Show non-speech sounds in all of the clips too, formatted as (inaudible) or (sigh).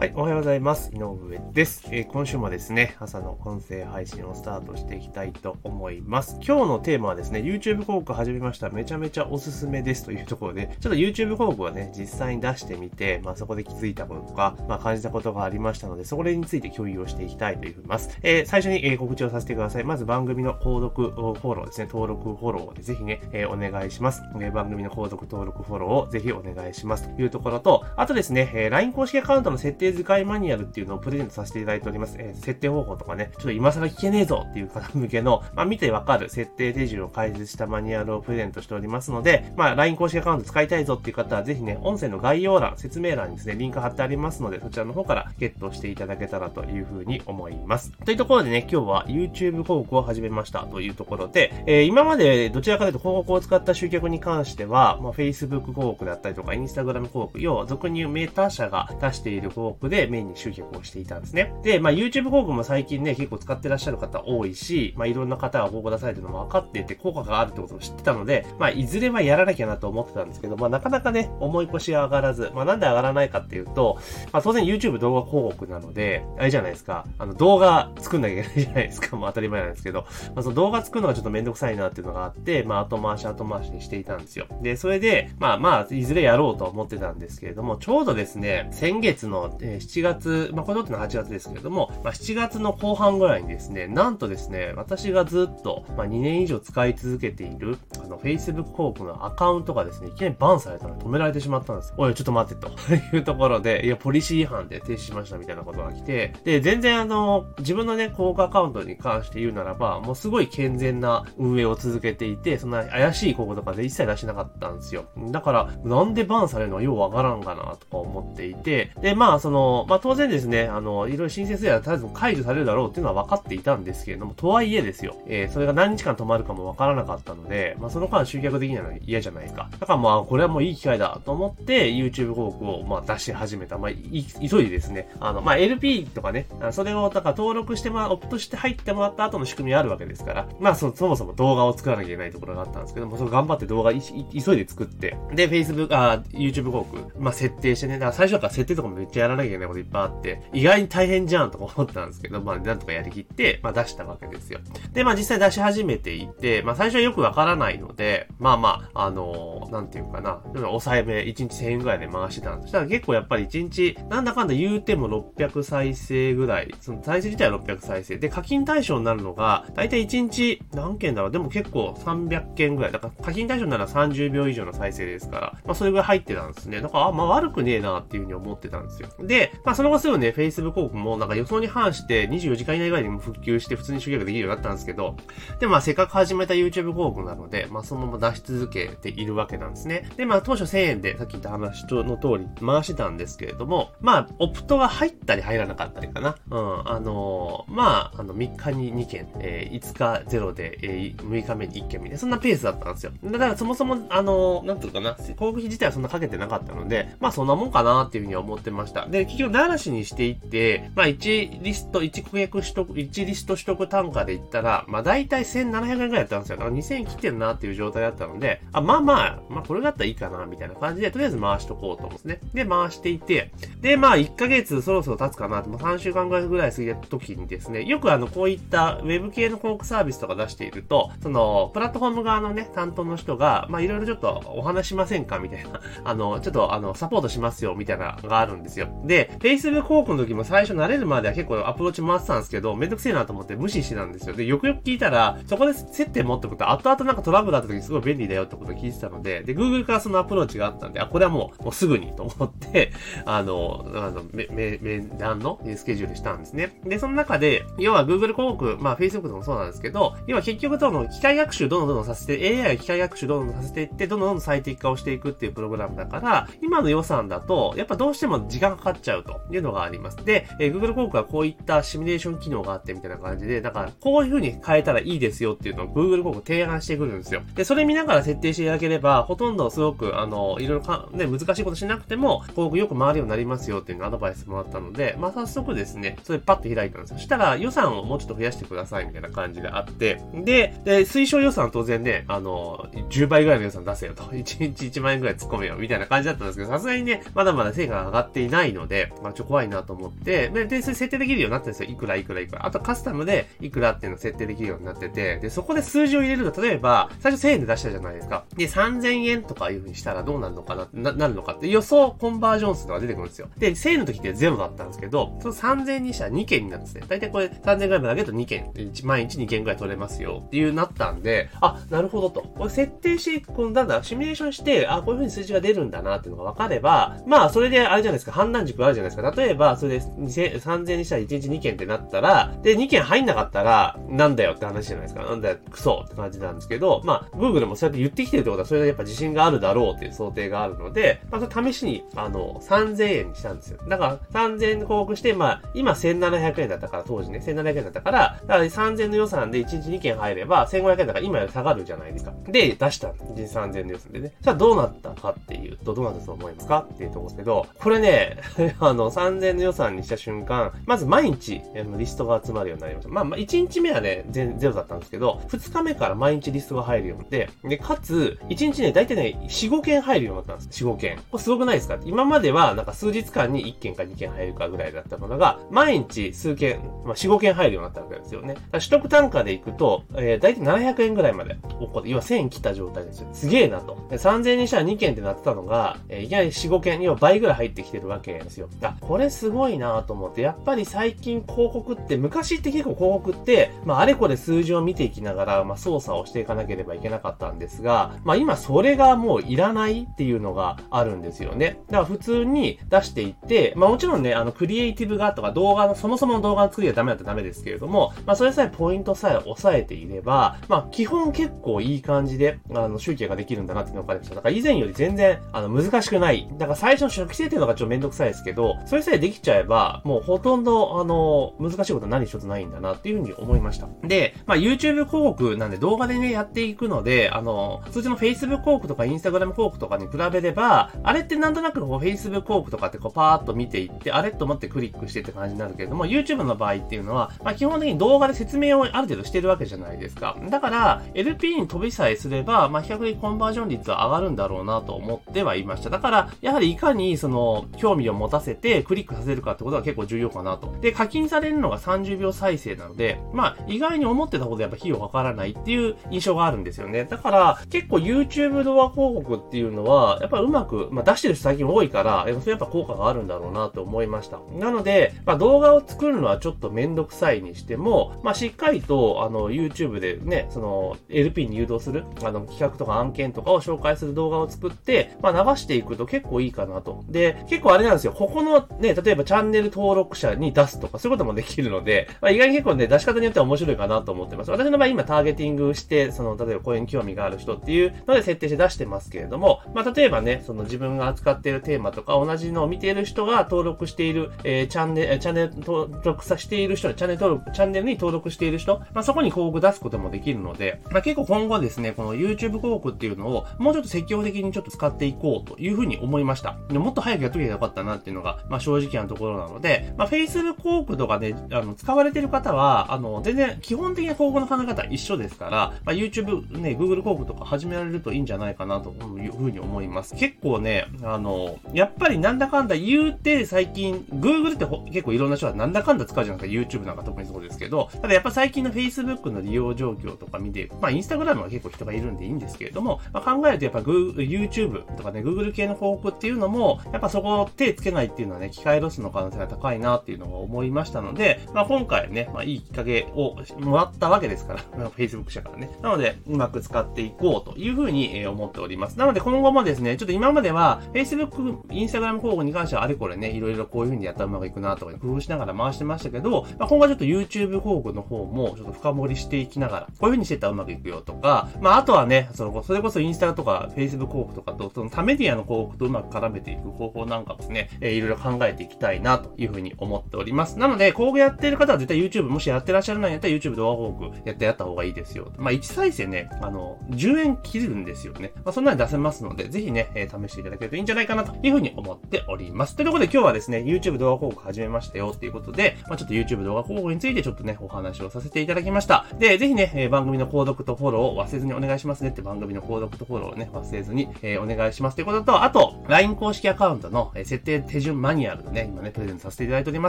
はい、おはようございます。井上です、えー、今週もですね、朝の音声配信をスタートしていきたいと思います。今日のテーマはですね、YouTube 広告始めました。めちゃめちゃおすすめですというところで、ちょっと YouTube 広告はね、実際に出してみて、まあそこで気づいたこととか、まあ感じたことがありましたので、それについて共有をしていきたいというふうにます。えー、最初に、え、告知をさせてください。まず番組の購読、フォローですね、登録、フォローでぜひね、えー、お願いします。え、番組の購読、登録、フォローをぜひお願いしますというところと、あとですね、え、LINE 公式アカウントの設定使いマニュアルっていうのをプレゼントさせていただいております。えー、設定方法とかね、ちょっと今更聞けねえぞっていう方向けの、まあ、見てわかる設定手順を解説したマニュアルをプレゼントしておりますので、まあ、LINE 公式アカウント使いたいぞっていう方は、ぜひね、音声の概要欄、説明欄にですね、リンク貼ってありますので、そちらの方からゲットしていただけたらというふうに思います。というところでね、今日は YouTube 広告を始めましたというところで、えー、今までどちらかというと広告を使った集客に関しては、まあ、Facebook 広告だったりとか、Instagram 広告、要は俗に言うメーター社が出している広告でメインに集客をしていたんですね。で、まあ YouTube 広告も最近ね、結構使ってらっしゃる方多いし、まあいろんな方が広告出されてるのも分かっていて、効果があるってことを知ってたので、まあいずれはやらなきゃなと思ってたんですけど、まあなかなかね、思い越しが上がらず、まあなんで上がらないかっていうと、まあ当然 YouTube 動画広告なので、あれじゃないですか、あの動画作んなきゃいけないじゃないですか、まあ当たり前なんですけど、まあその動画作るのがちょっとめんどくさいなっていうのがあって、まあ後回し後回しにしていたんですよ。で、それで、まあまあ、いずれやろうと思ってたんですけれども、ちょうどですね、先月の7月、まあこれ撮っての8月ですけれども、まあ、7月の後半ぐらいにですね、なんとですね、私がずっと、まあ、2年以上使い続けている、あの、Facebook 広告のアカウントがですね、いきなりバンされたの止められてしまったんです。おい、ちょっと待って、と (laughs) いうところで、いや、ポリシー違反で停止しましたみたいなことが来て、で、全然あの、自分のね、広告アカウントに関して言うならば、もうすごい健全な運営を続けていて、そんな怪しい広告とかで一切出しなかったんですよ。だから、なんでバンされるのはようわからんかな、とか思っていて、で、まあ、その、まあ当然ですね、あの、いろいろ申請すれば、とりあえず解除されるだろうっていうのは分かっていたんですけれども、とはいえですよ、えー、それが何日間止まるかも分からなかったので、まあ、その間集客できないのは嫌じゃないか。だからまあ、これはもういい機会だと思って、YouTube 広告をまあ出し始めた。まあ、急いでですね、あの、まあ、LP とかね、それを、だから登録してもら、オプトして入ってもらった後の仕組みあるわけですから、まあそ、そもそも動画を作らなきゃいけないところがあったんですけども、それ頑張って動画い、い急いで作って、で、Facebook、あ、YouTube 広告、まあ、設定してね、だから最初から設定とかもめっちゃやらなきゃいけないこといっぱいあって、意外に大変じゃんとか思ったんですけど、まあ、なんとかやりきって、まあ出したわけですよ。で、まあ実際出し始めていて、まあ最初はよくわからないので、まあまあ、あのー、なんていうかな、抑えめ1日1000円ぐらいで回してたんです。そしたら結構やっぱり1日、なんだかんだ言うても600再生ぐらい、その再生自体は600再生。で、課金対象になるのが、だいたい1日何件だろうでも結構300件ぐらい。だから課金対象なら30秒以上の再生ですから、まあそれぐらい入ってたんですね。だから、あ、まあ悪くねえなっていうふうに思ってたんですよ。で、まあその後すぐね、Facebook 広告もなんか予想に反して24時間以内ぐらいにも復旧して普通に集客できるようになったんですけど、で、まあせっかく始めた YouTube 広告なので、まあそのまま出し続けているわけなんですね。で、まあ当初1000円でさっき言った話の通り回してたんですけれども、まあオプトが入ったり入らなかったりかな。うん、あのー、まあ、あの3日に2件、えー、5日0で、えー、6日目に1件みたいな、そんなペースだったんですよ。だからそもそも、あのー、なんていうかな、広告費自体はそんなかけてなかったので、まあそんなもんかなっていうふうに思ってました。で、で結局、ならしにしていって、まあ1リスト、1顧客取得、1リスト取得単価で言ったら、まあ大体1700円ぐらいだったんですよ。だから2000円切ってるなっていう状態だったので、あ、まあまあ、まあこれだったらいいかな、みたいな感じで、とりあえず回しとこうと思うんですね。で、回していて、で、まあ1ヶ月そろそろ経つかなって、もう3週間ぐらい過ぎた時にですね、よくあの、こういったウェブ系の広告サービスとか出していると、その、プラットフォーム側のね、担当の人が、まあいろいろちょっとお話しませんかみたいな、(laughs) あの、ちょっとあの、サポートしますよ、みたいなのがあるんですよ。で、Facebook 広告の時も最初慣れるまでは結構アプローチ回ってたんですけど、めんどくせえなと思って無視してたんですよ。で、よくよく聞いたら、そこで接点持っておくと、後々なんかトラブルあった時すごい便利だよってことを聞いてたので、で、Google からそのアプローチがあったんで、あ、これはもう、もうすぐにと思って、あの、あの、め、め、面談のスケジュールしたんですね。で、その中で、要は Google 広告、まあ Facebook でもそうなんですけど、要は結局どの機械学習どんどんどんさせて、AI を機械学習どんどんさせていって、どんどんどん最適化をしていくっていうプログラムだから、今の予算だと、やっぱどうしても時間かかっちゃうというのがあります。で、えー、Google 広告はこういったシミュレーション機能があってみたいな感じで、だからこういう風に変えたらいいですよっていうのを Google 広告提案してくるんですよ。で、それ見ながら設定していただければ、ほとんどすごく、あの、いろいろか、ね、難しいことしなくても、広告よく回るようになりますよっていうのアドバイスもらったので、まあ早速ですね、それパッと開いたんですよ。そしたら予算をもうちょっと増やしてくださいみたいな感じであって、で、で推奨予算当然ね、あの、10倍ぐらいの予算出せよと。1日1万円ぐらい突っ込めよみたいな感じだったんですけど、さすがにね、まだまだ成果が上がっていないので、まあ、ちょ、怖いなと思って、で、で、それ設定できるようになってるんですよ。いくらいくらいくら。あとカスタムでいくらっていうの設定できるようになってて、で、そこで数字を入れると、例えば、最初1000円で出したじゃないですか。で、3000円とかいう風にしたらどうなるのかな、な、なるのかって予想コンバージョン数とか出てくるんですよ。で、1000円の時って0だったんですけど、その3000円にしたら2件になるんですね。大体これ3000円ぐらいまで上げると2件、毎日2件ぐらい取れますよっていうなったんで、あ、なるほどと。これ設定して、この、なんだ、シミュレーションして、あ、こういう風に数字が出るんだなっていうのが分かれば、まあ、それであれじゃないですか、判断軸あるじゃないですか。例えば、それで3000円にしたら1日2件ってなったら、で、2件入んなかったら、なんだよって話じゃないですか。なんだよ、クソって感じなんですけど、まあ、Google もそうやって言ってきてるってことは、それでやっぱ自信があるだろうっていう想定があるので、まあ、試しに、あの、3000円にしたんですよ。だから、3000円広告して、まあ、今1700円だったから、当時ね、1700円だったから、だから3000の予算で1日2件入れば、1500円だから今より下がるじゃないですか。で、出した1日3000の予算でね。じゃあどうなったかっていうと、どうなったと思いますかっていうところですけど、これね、(laughs) あの、3000の予算にした瞬間、まず毎日、リストが集まるようになりました。まあ、まあ、1日目はね、ゼロだったんですけど、2日目から毎日リストが入るようになって、で、かつ、1日ね、だいたいね、4、5件入るようになったんです。4、5件。これすごくないですか？今までは、なんか数日間に1件か2件入るかぐらいだったものが、毎日数件、まあ、4、5件入るようになったわけですよね。取得単価でいくと、えー、だいたい700円ぐらいまで起こって、要は1000切った状態ですよ。すげえなと。3000にしたら2件ってなってたのが、えー、いきなり4、5件、要は倍ぐらい入ってきてるわけですよ。あ、これすごいなと思って、やっぱり最近広告って、昔って結構広告って、まあ、あれこれ数字を見ていきながら、まあ、操作をしていかなければいけなかったんですが、まあ、今それがもういらないっていうのがあるんですよね。だから普通に出していって、まあ、もちろんね、あの、クリエイティブがとか動画の、そもそもの動画の作りはダメだったらダメですけれども、まあ、それさえポイントさえ押さえていれば、まあ、基本結構いい感じで、あの、集計ができるんだなっていうのが分かりました。だから以前より全然、あの、難しくない。だから最初の初期設定のがちょっとめんどくさいですけど、それさえできちゃえば、もうほとんど、あの、難しいこと何一つないんだなっていうふうに思いました。で、まあ、YouTube 広告なんで動画でね、やっていくので、あの、通常の Facebook 広告とか Instagram 広告とかに比べれば、あれってなんとなくこう Facebook 広告とかってこうパーっと見ていって、あれと思ってクリックしてって感じになるけれども、YouTube の場合っていうのは、まあ、基本的に動画で説明をある程度してるわけじゃないですか。だから、LP に飛びさえすれば、まあ、比較的コンバージョン率は上がるんだろうなと思ってはいました。だから、やはりいかにその、興味を持たせてクリックさせるかってことが結構重要かなと。で、課金されるのが30秒再生なので、まあ、意外に思ってたほどやっぱ費用かからないっていう印象があるんですよね。だから、結構 YouTube 動画広告っていうのは、やっぱうまく、まあ、出してる人最近多いから、それやっぱ効果があるんだろうなと思いました。なので、まあ、動画を作るのはちょっとめんどくさいにしても、まあ、しっかりと、あの、YouTube でね、その、LP に誘導する、あの、企画とか案件とかを紹介する動画を作って、まあ、流していくと結構いいかなと。で、結構あれなんですよ。ここのね、例えばチャンネル登録者に出すとか、そういうこともできるので、まあ、意外に結構ね、出し方によっては面白いかなと思ってます。私の場合今ターゲティングして、その、例えばこういうに興味がある人っていうので設定して出してますけれども、まあ、例えばね、その自分が扱っているテーマとか、同じのを見ている人が登録している、えー、チャンネル、チャンネル登録さしている人、チャンネル登録、チャンネルに登録している人、まあ、そこに広告出すこともできるので、まあ、結構今後ですね、この YouTube 広告っていうのを、もうちょっと積極的にちょっと使っていこうというふうに思いました。でもっと早くやっときゃよかったなっていうのが、まあ、正直なところなので、まあ、Facebook 広告とかで、あの、使われてる方は、あの、全然、基本的な広告の考え方は一緒ですから、まあ、YouTube、ね、Google 広告とか始められるといいんじゃないかなというふうに思います。結構ね、あの、やっぱりなんだかんだ言うて、最近、Google って結構いろんな人はなんだかんだ使うじゃないですか。YouTube なんか特にそうですけど、ただやっぱ最近の Facebook の利用状況とか見て、まあ、Instagram は結構人がいるんでいいんですけれども、まあ、考えるとやっぱ YouTube とかね、Google 系の広告っていうのも、やっぱそこを手つけないっていうのはね、機械ロスの可能性が高いなっていうのを思いましたので、まあ、今回ね、まあ、いいきっかけをもらったわけですから、(laughs) Facebook 社からね。なので、うまく使っていこうというふうに思っております。なので今後もですね、ちょっと今までは Facebook、Instagram 広告に関してはあれこれね、いろいろこういうふうにやったらうまくいくなとか工夫しながら回してましたけど、まあ、今後はちょっと YouTube 広告の方もちょっと深掘りしていきながら、こういうふうにしてたらうまくいくよとか、まあ、あとはね、その、それこそインスタとか Facebook 広告とかと、その他メディアの広告とうまく絡めていく方法なんかですね、えー、いろいろ考えていきたいなというふうに思っております。なので、広告やってる方は絶対 YouTube もしやってらっしゃらないんやったら YouTube 動画広告やってやった方がいいですよ。まあ、1再生ね、あの、10円切るんですよね。まあ、そんなに出せますので、ぜひね、えー、試していただけるといいんじゃないかなというふうに思っております。ということで今日はですね、YouTube 動画広告始めましたよっていうことで、まあ、ちょっと YouTube 動画広告についてちょっとね、お話をさせていただきました。で、ぜひね、えー、番組の購読とフォローを忘れずにお願いしますねって番組の購読とフォローをね、忘れずに、えー、お願いしますということと、あと、LINE 公式アカウントの、え設定手手順マニュアルね、今ね、プレゼントさせていただいておりま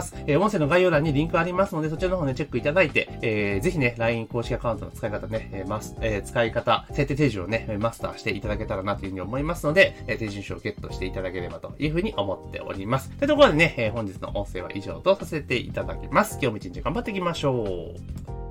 す。えー、音声の概要欄にリンクありますので、そちらの方ね、チェックいただいて、えー、ぜひね、LINE 公式アカウントの使い方ね、えー、マス、えー、使い方、設定手順をね、マスターしていただけたらなというふうに思いますので、えー、手順書をゲットしていただければというふうに思っております。というところでね、えー、本日の音声は以上とさせていただきます。今日も一日頑張っていきましょう。